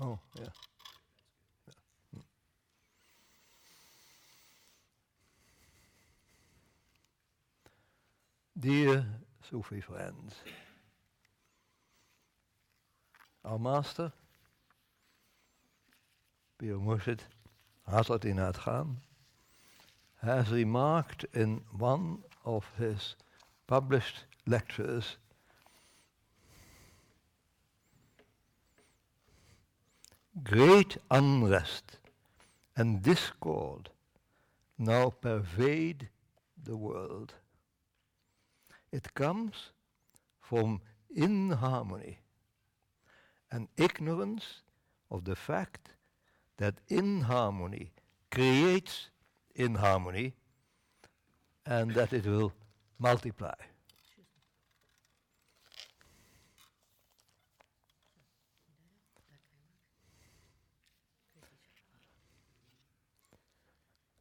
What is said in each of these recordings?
Oh, yeah. yeah. Dear Sufi friends, our master, Pir Murshid, Hazrat Khan, has remarked in one of his published lectures great unrest and discord now pervade the world. It comes from inharmony and ignorance of the fact that inharmony creates inharmony and that it will multiply.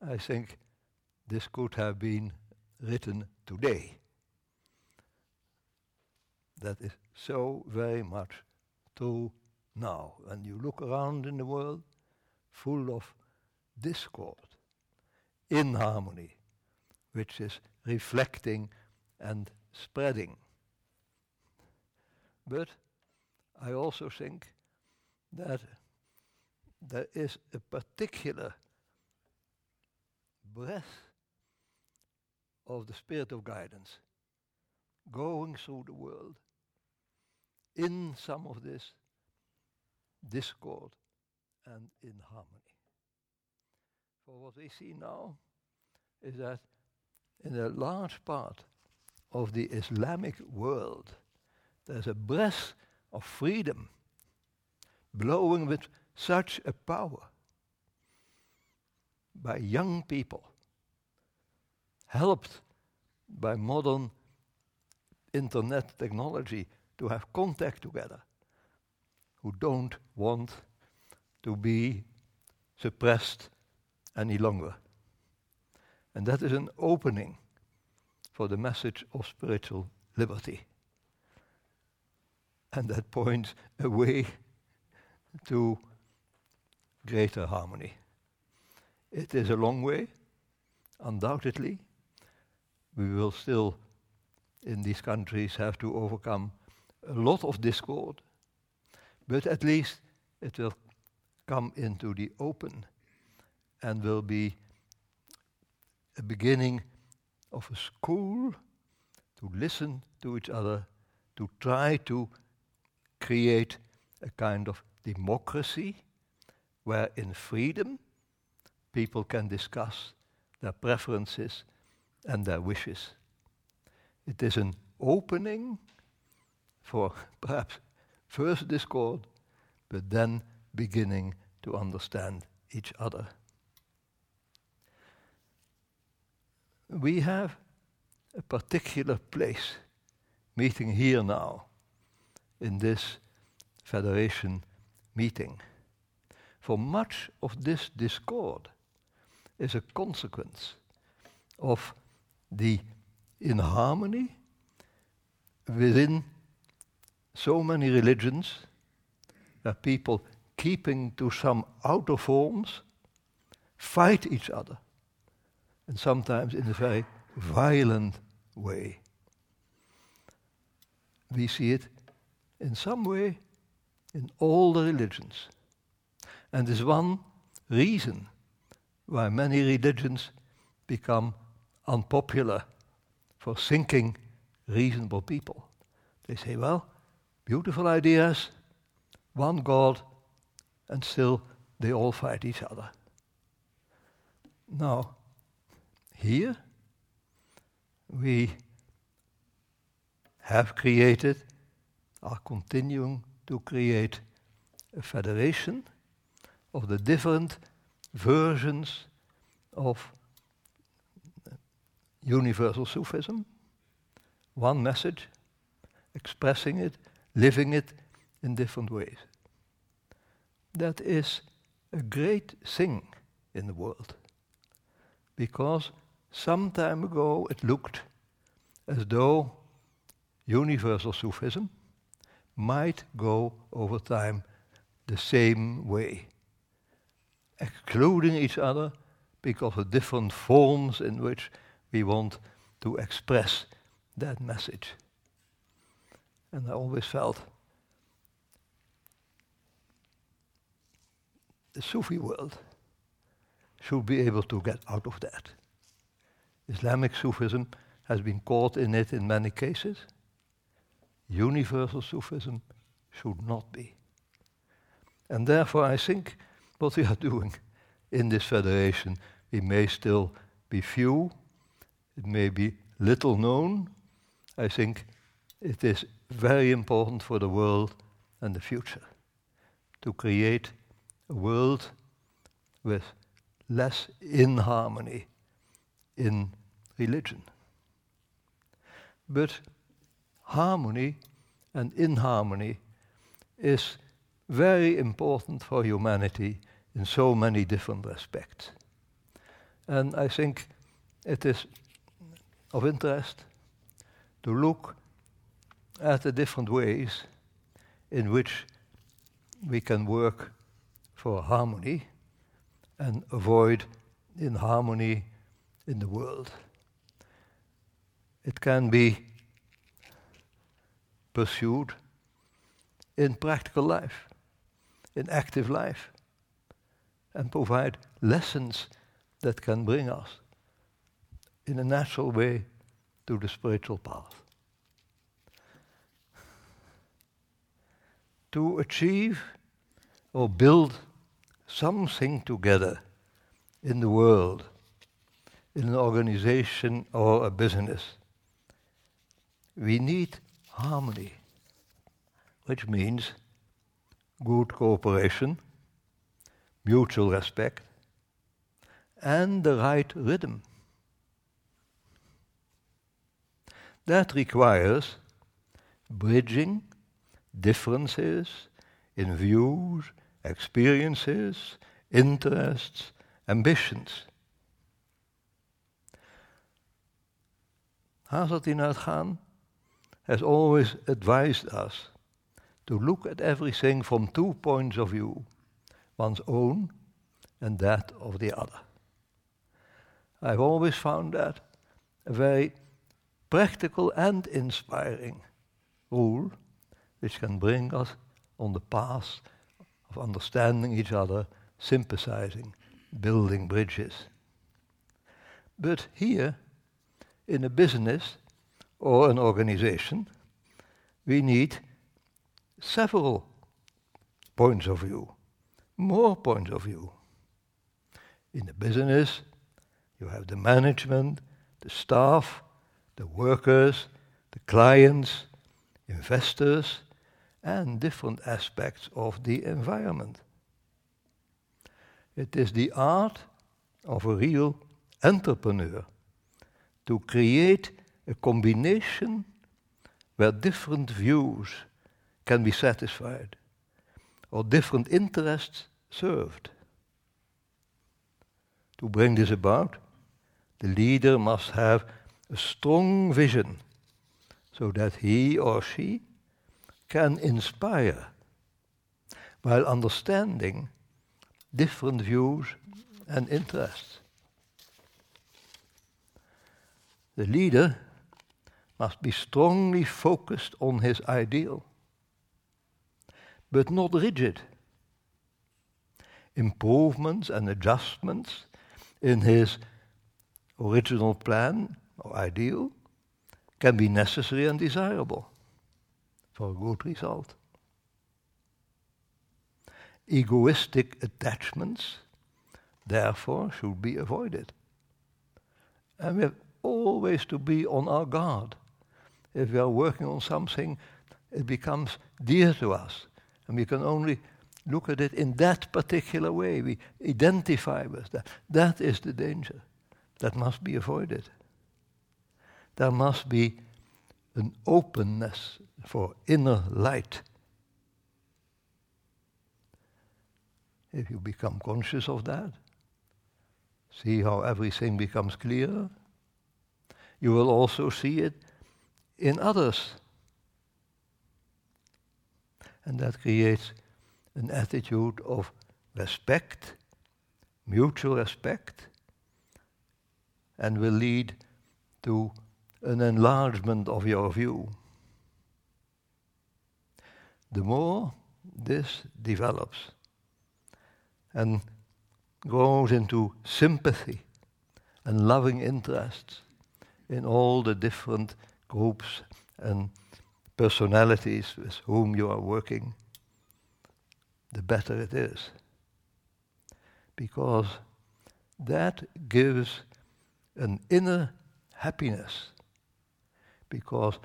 I think this could have been written today. That is so very much true now. When you look around in the world, full of discord, inharmony, which is reflecting and spreading. But I also think that there is a particular breath of the spirit of guidance going through the world in some of this discord and inharmony. For what we see now is that in a large part of the Islamic world, there's a breath of freedom blowing with such a power by young people, helped by modern internet technology to have contact together, who don't want to be suppressed any longer. And that is an opening for the message of spiritual liberty. And that points away to greater harmony. It is a long way, undoubtedly. We will still, in these countries, have to overcome a lot of discord, but at least it will come into the open and will be a beginning of a school to listen to each other, to try to create a kind of democracy where in freedom people can discuss their preferences and their wishes. It is an opening for perhaps first discord, but then beginning to understand each other. We have a particular place meeting here now in this Federation meeting. For much of this discord is a consequence of the inharmony within so many religions that people keeping to some outer forms fight each other and sometimes in a very violent way. We see it in some way in all the religions. And is one reason why many religions become unpopular for thinking reasonable people. They say, well, beautiful ideas, one God, and still they all fight each other. Now, here we have created, are continuing to create a federation of the different versions of universal Sufism, one message, expressing it, living it in different ways. That is a great thing in the world, because some time ago it looked as though universal Sufism might go over time the same way, excluding each other because of different forms in which we want to express that message. And I always felt the Sufi world should be able to get out of that. Islamic Sufism has been caught in it in many cases. Universal Sufism should not be. And therefore, I think what we are doing in this federation, we may still be few, it may be little known. I think it is very important for the world and the future to create a world with less inharmony in religion. But harmony and inharmony is very important for humanity in so many different respects. And I think it is of interest to look at the different ways in which we can work for harmony and avoid inharmony in the world. It can be pursued in practical life, in active life, and provide lessons that can bring us in a natural way to the spiritual path. To achieve or build something together in the world, in an organization or a business, we need harmony, which means good cooperation, mutual respect, and the right rhythm. That requires bridging differences in views, experiences, interests, ambitions. Hazrat Inayat Khan has always advised us to look at everything from two points of view one's own and that of the other. I've always found that a very practical and inspiring rule which can bring us on the path of understanding each other, sympathizing, building bridges. But here, in a business or an organization, we need several points of view, more points of view. In the business, you have the management, the staff, the workers, the clients, investors, and different aspects of the environment. It is the art of a real entrepreneur to create a combination where different views can be satisfied or different interests served. To bring this about, the leader must have a strong vision so that he or she can inspire while understanding different views and interests. The leader must be strongly focused on his ideal, but not rigid. Improvements and adjustments in his original plan or ideal can be necessary and desirable for a good result. Egoistic attachments, therefore, should be avoided. And we have always to be on our guard. If we are working on something, it becomes dear to us, and we can only look at it in that particular way. We identify with that. That is the danger. That must be avoided there must be an openness for inner light. If you become conscious of that, see how everything becomes clearer, you will also see it in others. And that creates an attitude of respect, mutual respect, and will lead to an enlargement of your view. The more this develops and grows into sympathy and loving interests in all the different groups and personalities with whom you are working, the better it is. Because that gives an inner happiness. Because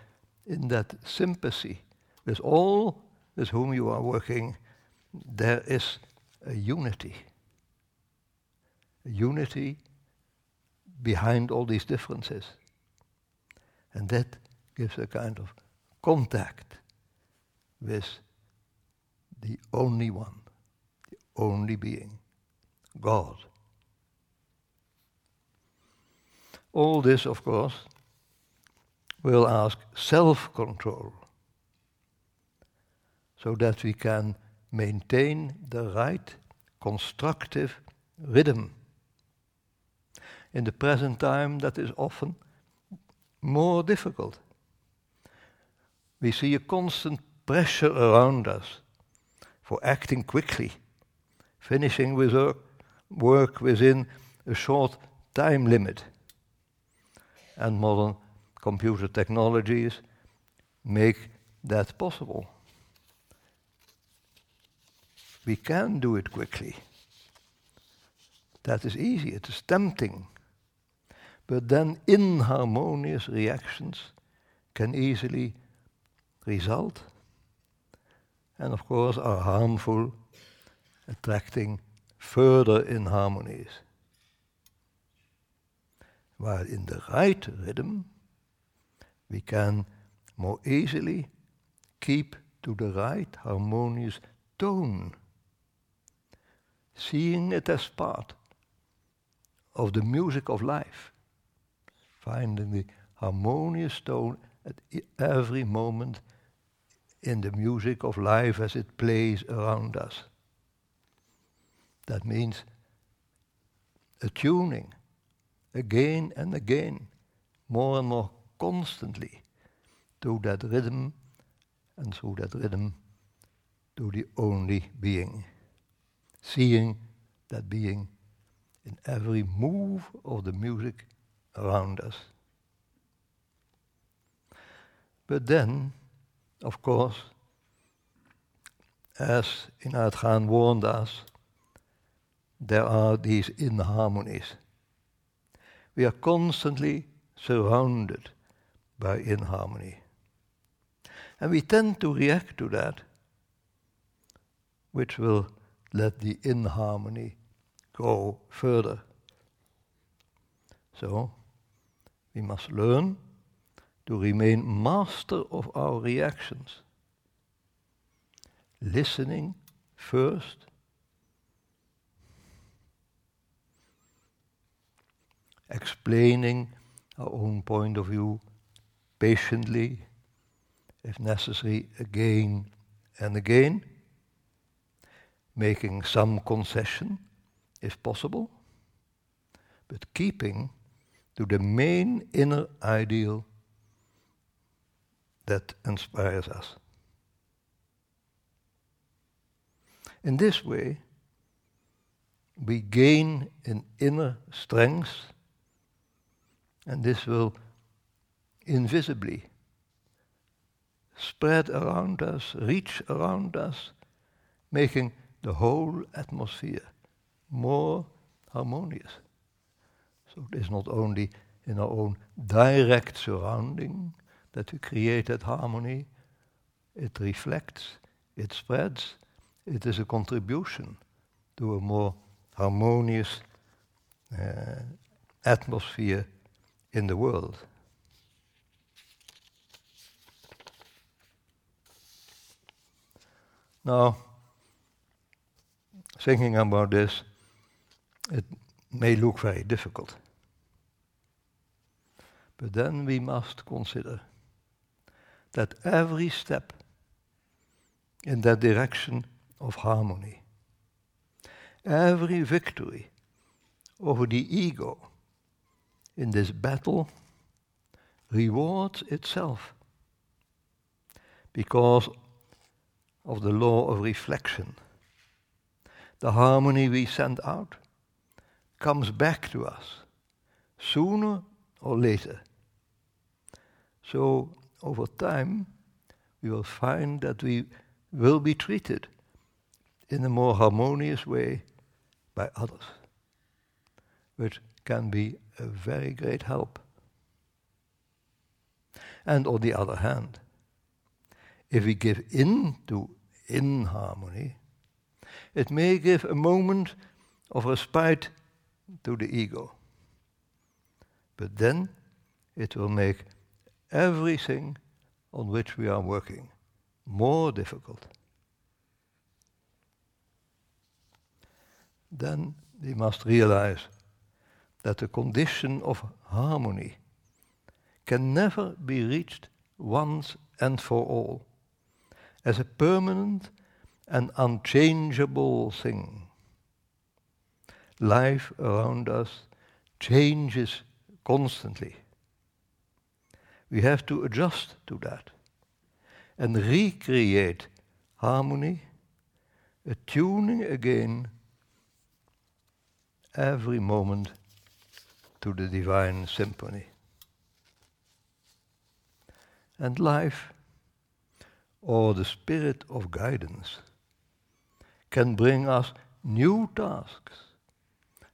in that sympathy with all with whom you are working, there is a unity. A unity behind all these differences. And that gives a kind of contact with the only one, the only being, God. All this, of course, will ask self control so that we can maintain the right constructive rhythm. In the present time, that is often more difficult. We see a constant pressure around us for acting quickly, finishing with work within a short time limit. And modern computer technologies make that possible. We can do it quickly. That is easy, it is tempting. But then inharmonious reactions can easily result, and of course are harmful, attracting further inharmonies. While in the right rhythm, we can more easily keep to the right harmonious tone, seeing it as part of the music of life finding the harmonious tone at every moment in the music of life as it plays around us. That means attuning again and again, more and more constantly, to that rhythm, and through that rhythm, to the only being. Seeing that being in every move of the music around us. But then, of course, as Inayat Khan warned us, there are these inharmonies. We are constantly surrounded by inharmony. And we tend to react to that, which will let the inharmony go further. So, we must learn to remain master of our reactions. Listening first. Explaining our own point of view patiently, if necessary, again and again. Making some concession, if possible, but keeping to the main inner ideal that inspires us. In this way, we gain in inner strength, and this will invisibly spread around us, reach around us, making the whole atmosphere more harmonious. So it is not only in our own direct surrounding that we create that harmony, it reflects, it spreads, it is a contribution to a more harmonious uh, atmosphere in the world. Now, thinking about this, it may look very difficult. But then we must consider that every step in that direction of harmony. Every victory over the ego in this battle rewards itself because of the law of reflection. The harmony we send out comes back to us sooner or later. So, over time, we will find that we will be treated in a more harmonious way by others, which can be a very great help. And on the other hand, if we give in to inharmony, it may give a moment of respite to the ego. But then it will make everything on which we are working more difficult. Then we must realize that the condition of harmony can never be reached once and for all as a permanent and unchangeable thing. Life around us changes constantly. We have to adjust to that and recreate harmony, attuning again every moment to the divine symphony. And life, or the spirit of guidance, can bring us new tasks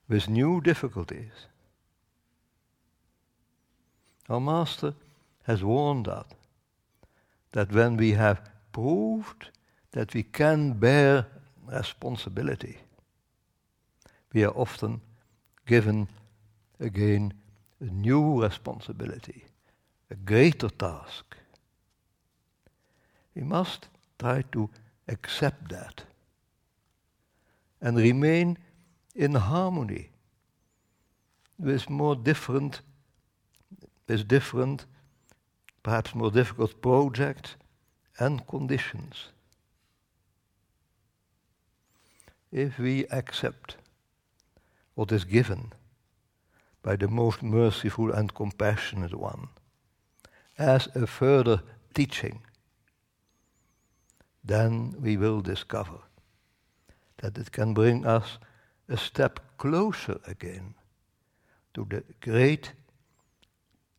with new difficulties. Our Master has warned us that when we have proved that we can bear responsibility, we are often given again a new responsibility, a greater task. We must try to accept that and remain in harmony with more different, with different, perhaps more difficult project, and conditions. If we accept what is given by the most merciful and compassionate one as a further teaching, then we will discover that it can bring us a step closer again to the great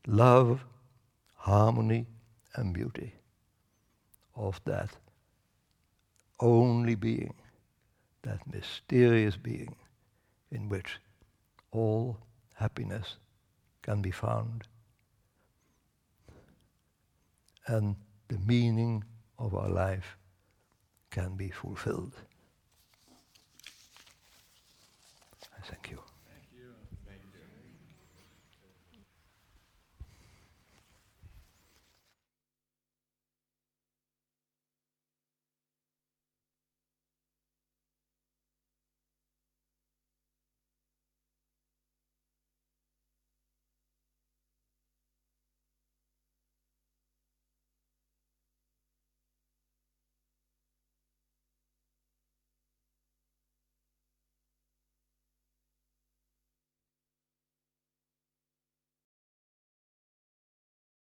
love, harmony, and beauty of that only being, that mysterious being in which all happiness can be found and the meaning of our life can be fulfilled. I thank you.